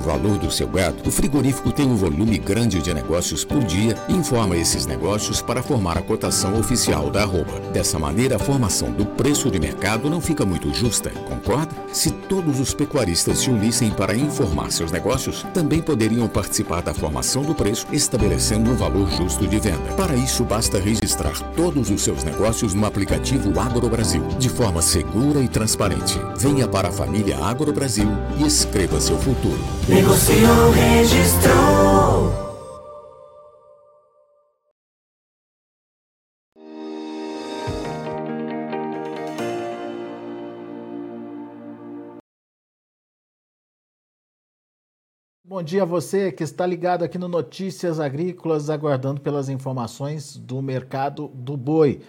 valor do seu gado, o frigorífico tem um volume grande de negócios por dia e informa esses negócios para formar a cotação oficial da arroba. Dessa maneira, a formação do preço de mercado não fica muito justa, concorda? Se todos os pecuaristas se unissem para informar seus negócios, também poderiam participar da formação do preço, estabelecendo um valor justo de venda. Para isso, basta registrar todos os seus negócios no aplicativo AgroBrasil, de forma segura e transparente. Venha para a família AgroBrasil e escreva seu futuro. Negociou, registrou. Bom dia a você que está ligado aqui no Notícias Agrícolas, aguardando pelas informações do mercado do boi.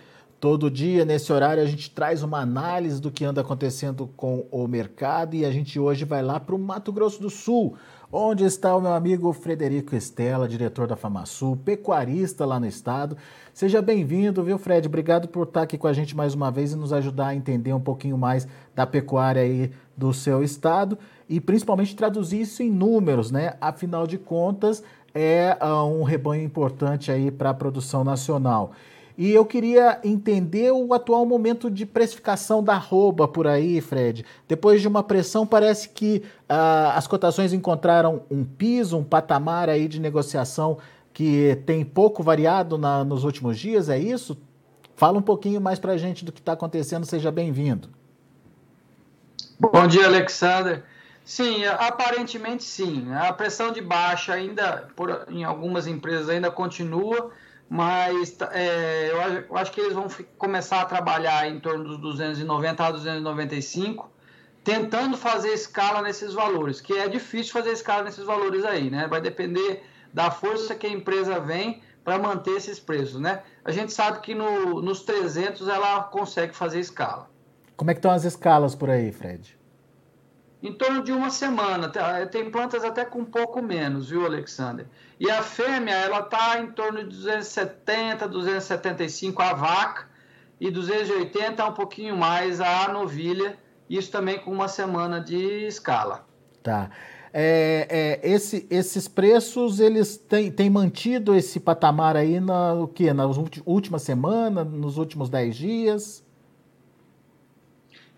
Todo dia, nesse horário, a gente traz uma análise do que anda acontecendo com o mercado e a gente hoje vai lá para o Mato Grosso do Sul, onde está o meu amigo Frederico Estela, diretor da FamaSul, pecuarista lá no estado. Seja bem-vindo, viu, Fred? Obrigado por estar aqui com a gente mais uma vez e nos ajudar a entender um pouquinho mais da pecuária aí do seu estado e principalmente traduzir isso em números, né? Afinal de contas, é uh, um rebanho importante aí para a produção nacional. E eu queria entender o atual momento de precificação da arroba por aí, Fred. Depois de uma pressão, parece que ah, as cotações encontraram um piso, um patamar aí de negociação que tem pouco variado na, nos últimos dias, é isso? Fala um pouquinho mais para a gente do que está acontecendo, seja bem-vindo. Bom dia, Alexander. Sim, aparentemente sim. A pressão de baixa ainda, por, em algumas empresas ainda continua, mas é, eu, acho, eu, acho, que eles vão começar a trabalhar em torno dos 290 a 295, tentando fazer escala nesses valores, que é difícil fazer escala nesses valores aí, né? Vai depender da força que a empresa vem para manter esses preços, né? A gente sabe que no, nos 300 ela consegue fazer escala. Como é que estão as escalas por aí, Fred? Em torno de uma semana. Eh, tem plantas até com um pouco menos, viu, Alexander? E a fêmea, ela está em torno de 270, 275 a vaca e 280 um pouquinho mais a novilha. Isso também com uma semana de escala. Tá. É, é, esse, esses preços, eles têm, têm mantido esse patamar aí na, o quê? nas últimas semanas, nos últimos 10 dias?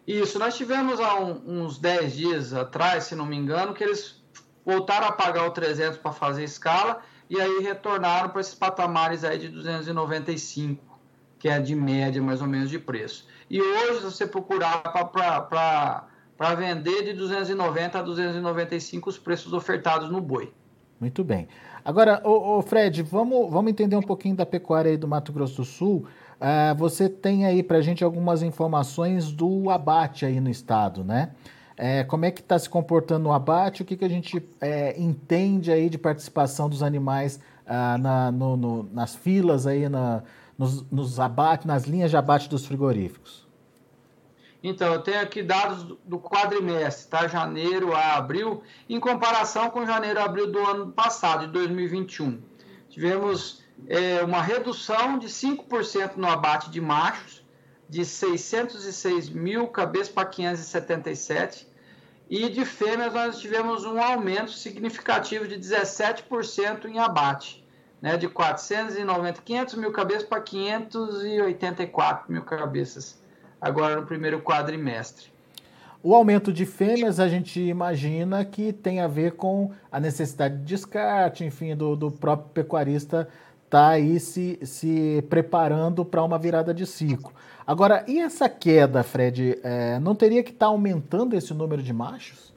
Isso, nós tivemos há um, uns 10 dias atrás, se não me engano, que eles voltaram a pagar o 300 para fazer escala e aí retornaram para esses patamares aí de 295, que é de média mais ou menos de preço. E hoje, se você procurar para vender de 290 a 295 os preços ofertados no boi. Muito bem. Agora, ô, ô Fred, vamos, vamos entender um pouquinho da pecuária aí do Mato Grosso do Sul. Uh, você tem aí para a gente algumas informações do abate aí no estado, né? É, como é que está se comportando o abate? O que, que a gente é, entende aí de participação dos animais uh, na, no, no, nas filas aí, na, nos, nos abate, nas linhas de abate dos frigoríficos? Então, eu tenho aqui dados do quadrimestre, tá? Janeiro a abril, em comparação com janeiro a abril do ano passado, de 2021. Tivemos é, uma redução de 5% no abate de machos, de 606 mil cabeças para 577, e de fêmeas nós tivemos um aumento significativo de 17% em abate, né, de 490, 500 mil cabeças para 584 mil cabeças, agora no primeiro quadrimestre. O aumento de fêmeas a gente imagina que tem a ver com a necessidade de descarte, enfim, do, do próprio pecuarista está aí se, se preparando para uma virada de ciclo. Agora, e essa queda, Fred, é, não teria que estar tá aumentando esse número de machos?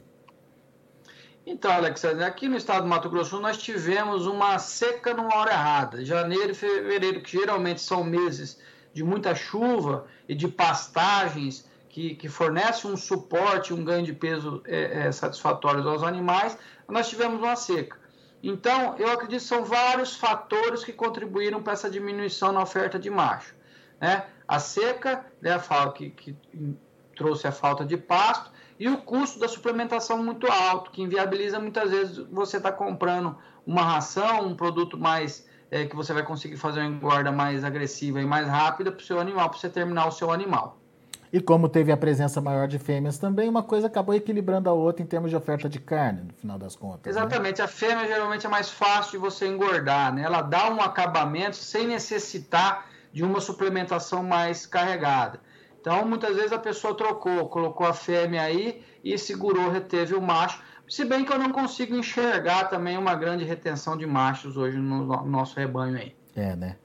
Então, Alexandre, aqui no estado do Mato Grosso nós tivemos uma seca numa hora errada. Janeiro e fevereiro, que geralmente são meses de muita chuva e de pastagens que, que fornecem um suporte, um ganho de peso é, é, satisfatório aos animais, nós tivemos uma seca. Então, eu acredito que são vários fatores que contribuíram para essa diminuição na oferta de macho. Né? A seca, né, a falta, que, que trouxe a falta de pasto, e o custo da suplementação muito alto, que inviabiliza muitas vezes você estar tá comprando uma ração, um produto mais é, que você vai conseguir fazer uma engorda mais agressiva e mais rápida para o seu animal, para você terminar o seu animal. E como teve a presença maior de fêmeas também, uma coisa acabou equilibrando a outra em termos de oferta de carne, no final das contas. Né? Exatamente. Né? A fêmea geralmente é mais fácil de você engordar, né? Ela dá um acabamento sem necessitar de uma suplementação mais carregada. Então, muitas vezes a pessoa trocou, colocou a fêmea aí e segurou, reteve o macho. Se bem que eu não consigo enxergar também uma grande retenção de machos hoje no nosso rebanho aí. É, né?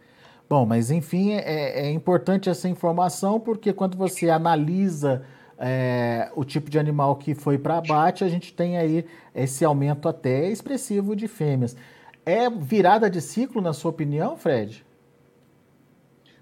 Bom, mas enfim, é, é importante essa informação porque quando você analisa é, o tipo de animal que foi para abate, a gente tem aí esse aumento até expressivo de fêmeas. É virada de ciclo, na sua opinião, Fred?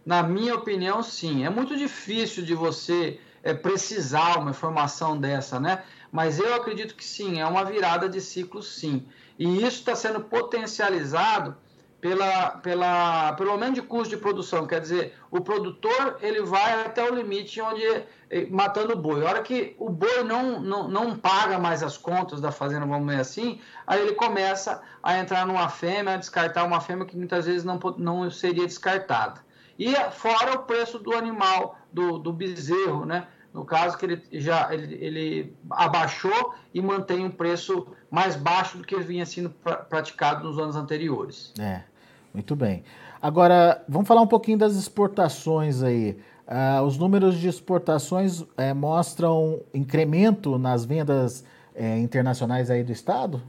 Na minha opinião, sim. É muito difícil de você é, precisar uma informação dessa, né? Mas eu acredito que sim, é uma virada de ciclo, sim. E isso está sendo potencializado pela, pela, pelo aumento de custo de produção. Quer dizer, o produtor ele vai até o limite onde eh, matando o boi. A hora que o boi não, não, não paga mais as contas da fazenda, vamos dizer assim, aí ele começa a entrar numa fêmea, a descartar uma fêmea que muitas vezes não, não seria descartada. E fora o preço do animal, do, do bezerro, né? No caso que ele já ele, ele abaixou e mantém um preço mais baixo do que vinha sendo praticado nos anos anteriores. É, muito bem. Agora, vamos falar um pouquinho das exportações aí. Uh, os números de exportações é, mostram incremento nas vendas é, internacionais aí do estado?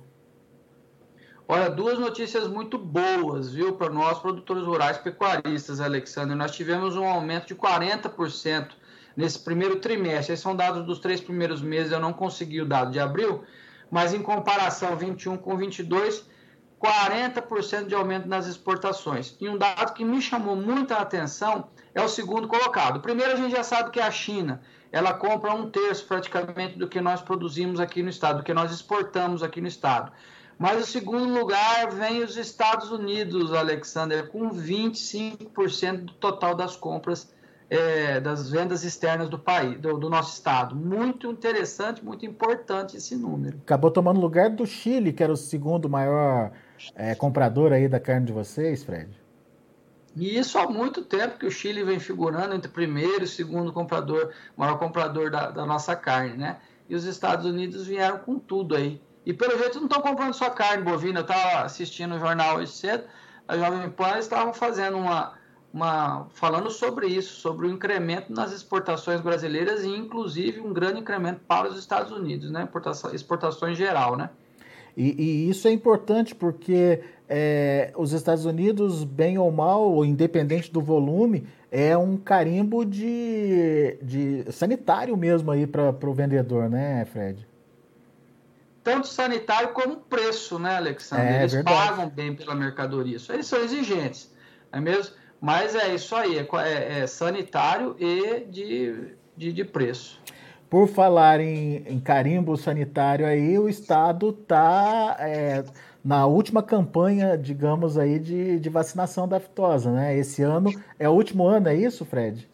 Olha, duas notícias muito boas, viu, para nós produtores rurais pecuaristas, Alexandre. Nós tivemos um aumento de 40% nesse primeiro trimestre. Esses são dados dos três primeiros meses, eu não consegui o dado de abril, mas em comparação 21 com 22, 40% de aumento nas exportações. E um dado que me chamou muita atenção é o segundo colocado. Primeiro a gente já sabe que é a China. Ela compra um terço praticamente do que nós produzimos aqui no estado, do que nós exportamos aqui no estado. Mas o segundo lugar vem os Estados Unidos, Alexander, com 25% do total das compras é, das vendas externas do país, do, do, nosso estado. Muito interessante, muito importante esse número. Acabou tomando lugar do Chile, que era o segundo maior é, comprador aí da carne de vocês, Fred. E isso há muito tempo que o Chile vem figurando entre primeiro e segundo comprador, maior comprador da, da nossa carne, né? E os Estados Unidos vieram com tudo aí. E pelo jeito não estão comprando só carne bovina. Eu estava assistindo o jornal hoje cedo, a Jovem Pan estavam fazendo uma, uma, falando sobre isso, sobre o incremento nas exportações brasileiras e, inclusive, um grande incremento para os Estados Unidos, né? Exportação, exportações geral, né? E, e, isso é importante porque é, os Estados Unidos, bem ou mal, ou independente do volume, é um carimbo de, de sanitário mesmo aí para o vendedor, né, Fred? Tanto sanitário como preço, né, Alexandre? É, Eles verdade. pagam bem pela mercadoria. Isso eles são exigentes, é mesmo? Mas é isso aí, é, é, é sanitário e de, de, de, preço. Por falar em, em, carimbo sanitário aí, o Estado está é, na última campanha, digamos aí, de, de vacinação da aftosa, né? Esse ano é o último ano, é isso, Fred?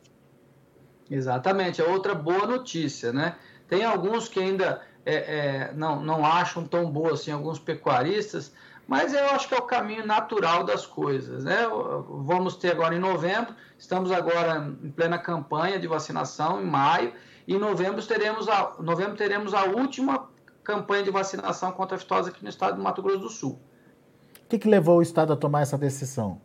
Exatamente, é outra boa notícia, né? Tem alguns que ainda é, é, não, não acham tão boa assim, alguns pecuaristas, mas eu acho que é o caminho natural das coisas. Né? Vamos ter agora em novembro, estamos agora em plena campanha de vacinação, em maio, em novembro teremos a, novembro teremos a última campanha de vacinação contra a fitose aqui no estado do Mato Grosso do Sul. O que, que levou o estado a tomar essa decisão?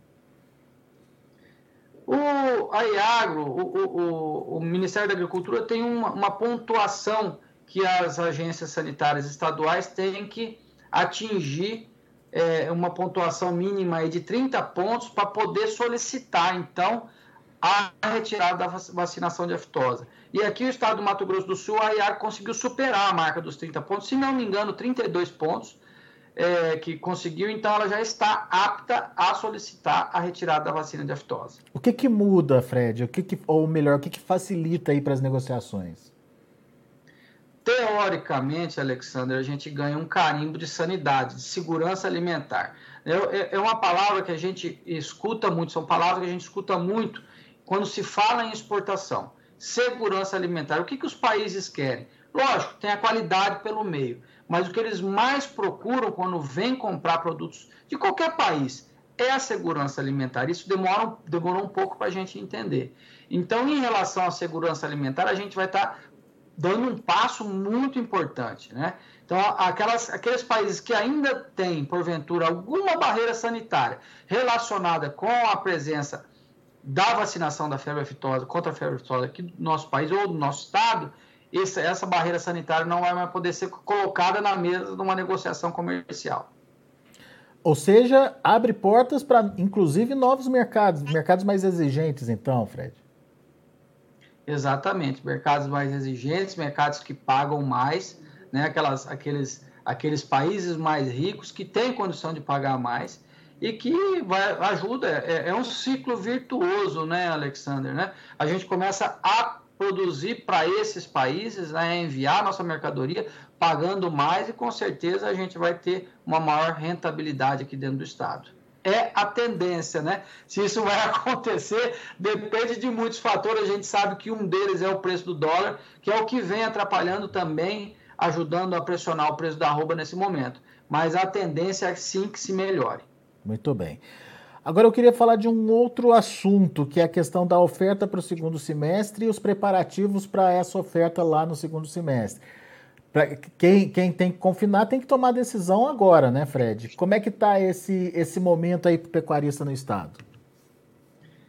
O, a IAGRO, o, o, o, Ministério da Agricultura, tem uma, uma pontuação que as agências sanitárias estaduais têm que atingir é, uma pontuação mínima de 30 pontos para poder solicitar, então, a retirada da vacinação de aftosa. E aqui o estado do Mato Grosso do Sul, a IAR conseguiu superar a marca dos 30 pontos, se não me engano, 32 pontos é, que conseguiu, então ela já está apta a solicitar a retirada da vacina de aftosa. O que, que muda, Fred? O que, que ou melhor, o que, que facilita aí para as negociações? teoricamente, Alexandre, a gente ganha um carimbo de sanidade, de segurança alimentar. É, é uma palavra que a gente escuta muito, são palavras que a gente escuta muito quando se fala em exportação. Segurança alimentar. O que, que os países querem? Lógico, tem a qualidade pelo meio, mas o que eles mais procuram quando vêm comprar produtos de qualquer país é a segurança alimentar. Isso demora, demorou um pouco para a gente entender. Então, em relação à segurança alimentar, a gente vai estar tá dando um passo muito importante, né? Então, aquelas, aqueles países que ainda têm, porventura, alguma barreira sanitária relacionada com a presença da vacinação da febre aftosa contra a febre aftosa aqui do nosso país ou do nosso estado, essa, essa barreira sanitária não vai mais poder ser colocada na mesa de uma negociação comercial. Ou seja, abre portas para, inclusive, novos mercados, mercados mais exigentes, então, Fred. Exatamente, mercados mais exigentes, mercados que pagam mais, né? Aquelas, aqueles, aqueles países mais ricos que têm condição de pagar mais e que vai, ajuda, é, é um ciclo virtuoso, né, Alexander? Né? A gente começa a produzir para esses países, né, enviar nossa mercadoria pagando mais e com certeza a gente vai ter uma maior rentabilidade aqui dentro do estado. É a tendência, né? Se isso vai acontecer, depende de muitos fatores. A gente sabe que um deles é o preço do dólar, que é o que vem atrapalhando também, ajudando a pressionar o preço da arroba nesse momento. Mas a tendência é sim que se melhore. Muito bem. Agora eu queria falar de um outro assunto, que é a questão da oferta para o segundo semestre e os preparativos para essa oferta lá no segundo semestre. Pra quem, quem tem que confinar tem que tomar decisão agora, né, Fred? Como é que está esse, esse momento aí para o pecuarista no estado?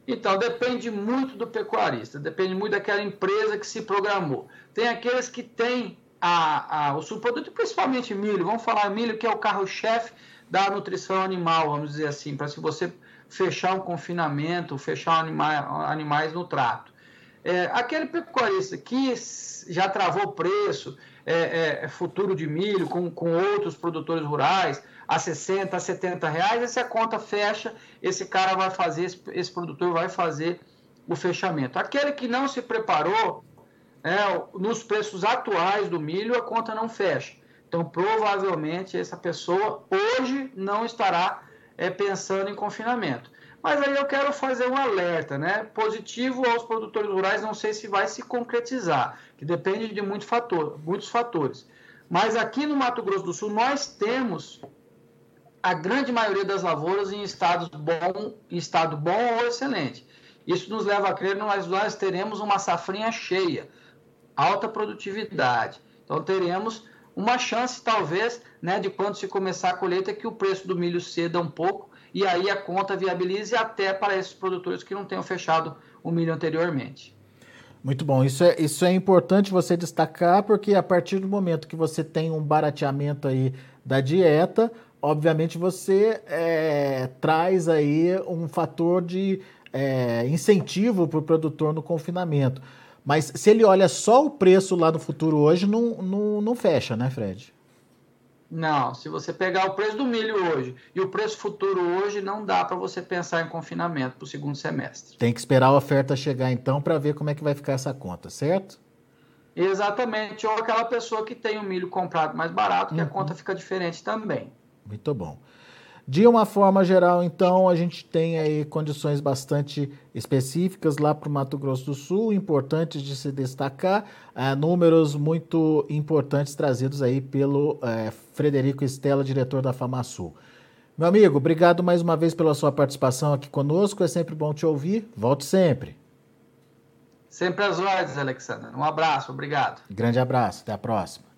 Então, depende muito do pecuarista, depende muito daquela empresa que se programou. Tem aqueles que têm a, a, o subproduto, principalmente milho, vamos falar milho, que é o carro-chefe da nutrição animal, vamos dizer assim, para se você fechar um confinamento, fechar anima, animais no trato. É, aquele pecuarista que já travou preço, é, é, é, futuro de milho com, com outros produtores rurais a 60, a 70 reais, essa conta fecha, esse cara vai fazer, esse, esse produtor vai fazer o fechamento. Aquele que não se preparou, é, nos preços atuais do milho, a conta não fecha. Então, provavelmente, essa pessoa hoje não estará é, pensando em confinamento. Mas aí eu quero fazer um alerta, né? Positivo aos produtores rurais, não sei se vai se concretizar, que depende de muito fator, muitos fatores. Mas aqui no Mato Grosso do Sul, nós temos a grande maioria das lavouras em, estados bom, estado bom ou excelente. Isso nos leva a crer que nós, nós teremos uma safrinha cheia, alta produtividade. Então teremos uma chance, talvez, né, de quando se começar a colheita, que o preço do milho ceda um pouco e aí a conta viabilize até para esses produtores que não tenham fechado o milho anteriormente. Muito bom, isso é, isso é importante você destacar, porque a partir do momento que você tem um barateamento aí da dieta, obviamente você é, traz aí um fator de é, incentivo para o produtor no confinamento. Mas se ele olha só o preço lá no futuro hoje, não, não, não fecha, né, Fred? Não, se você pegar o preço do milho hoje e o preço futuro hoje, não dá para você pensar em confinamento para o segundo semestre. Tem que esperar a oferta chegar então para ver como é que vai ficar essa conta, certo? Exatamente, ou aquela pessoa que tem o milho comprado mais barato, que uhum. a conta fica diferente também. Muito bom. De uma forma geral, então, a gente tem aí condições bastante específicas lá para o Mato Grosso do Sul, importantes de se destacar, uh, números muito importantes trazidos aí pelo uh, Frederico Estela, diretor da FamaSul. Meu amigo, obrigado mais uma vez pela sua participação aqui conosco, é sempre bom te ouvir, volte sempre. Sempre às ordens, Alexandre. Um abraço, obrigado. Grande abraço, até a próxima.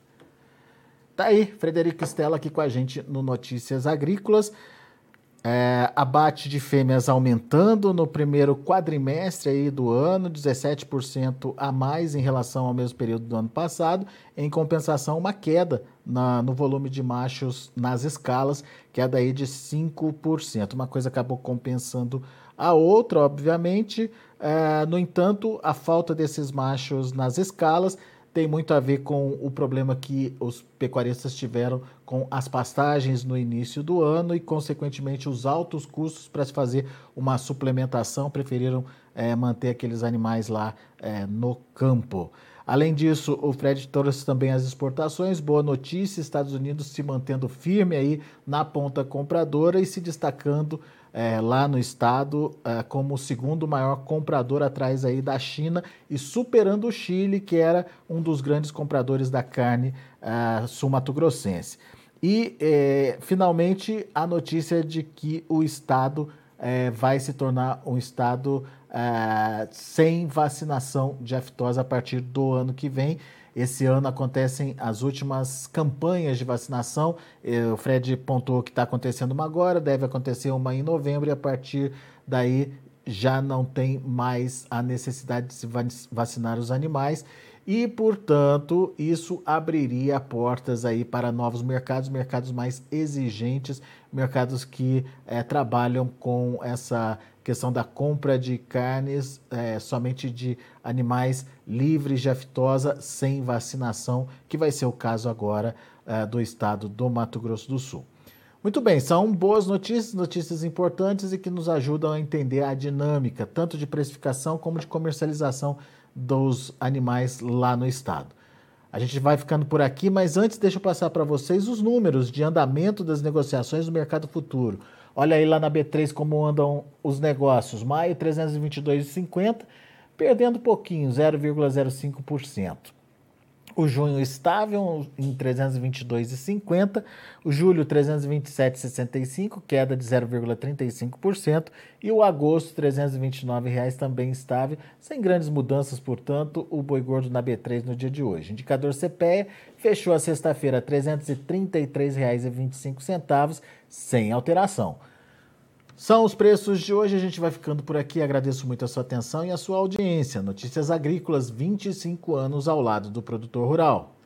Tá aí, Frederico Estela aqui com a gente no Notícias Agrícolas. É, abate de fêmeas aumentando no primeiro quadrimestre aí do ano, 17% a mais em relação ao mesmo período do ano passado. Em compensação, uma queda na, no volume de machos nas escalas, queda aí de 5%. Uma coisa acabou compensando a outra, obviamente. É, no entanto, a falta desses machos nas escalas tem muito a ver com o problema que os pecuaristas tiveram com as pastagens no início do ano e, consequentemente, os altos custos para se fazer uma suplementação, preferiram é, manter aqueles animais lá é, no campo. Além disso, o Fred trouxe também as exportações. Boa notícia: Estados Unidos se mantendo firme aí na ponta compradora e se destacando é, lá no estado é, como o segundo maior comprador atrás aí da China e superando o Chile, que era um dos grandes compradores da carne é, sul-mato-grossense. E, é, finalmente, a notícia de que o Estado é, vai se tornar um Estado é, sem vacinação de aftosa a partir do ano que vem. Esse ano acontecem as últimas campanhas de vacinação. É, o Fred pontuou que está acontecendo uma agora, deve acontecer uma em novembro, e a partir daí já não tem mais a necessidade de se vacinar os animais e, portanto, isso abriria portas aí para novos mercados, mercados mais exigentes, mercados que é, trabalham com essa questão da compra de carnes é, somente de animais livres de aftosa sem vacinação, que vai ser o caso agora é, do estado do Mato Grosso do Sul. Muito bem, são boas notícias, notícias importantes e que nos ajudam a entender a dinâmica, tanto de precificação como de comercialização dos animais lá no estado. A gente vai ficando por aqui, mas antes deixa eu passar para vocês os números de andamento das negociações do mercado futuro. Olha aí lá na B3 como andam os negócios. Maio 322,50, perdendo pouquinho, 0,05% o junho estável em 322,50, o julho 327,65, queda de 0,35%, e o agosto R$ 329,00 também estável, sem grandes mudanças, portanto, o boi gordo na B3 no dia de hoje. indicador CPE fechou a sexta-feira R$ 333,25, sem alteração. São os preços de hoje. A gente vai ficando por aqui. Agradeço muito a sua atenção e a sua audiência. Notícias Agrícolas, 25 anos ao lado do produtor rural.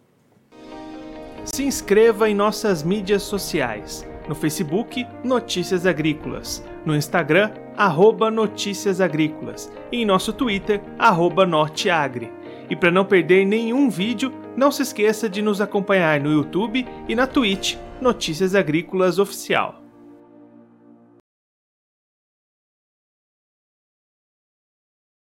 Se inscreva em nossas mídias sociais. No Facebook, Notícias Agrícolas. No Instagram, arroba Notícias Agrícolas. E em nosso Twitter, arroba Norteagri. E para não perder nenhum vídeo, não se esqueça de nos acompanhar no YouTube e na Twitch, Notícias Agrícolas Oficial.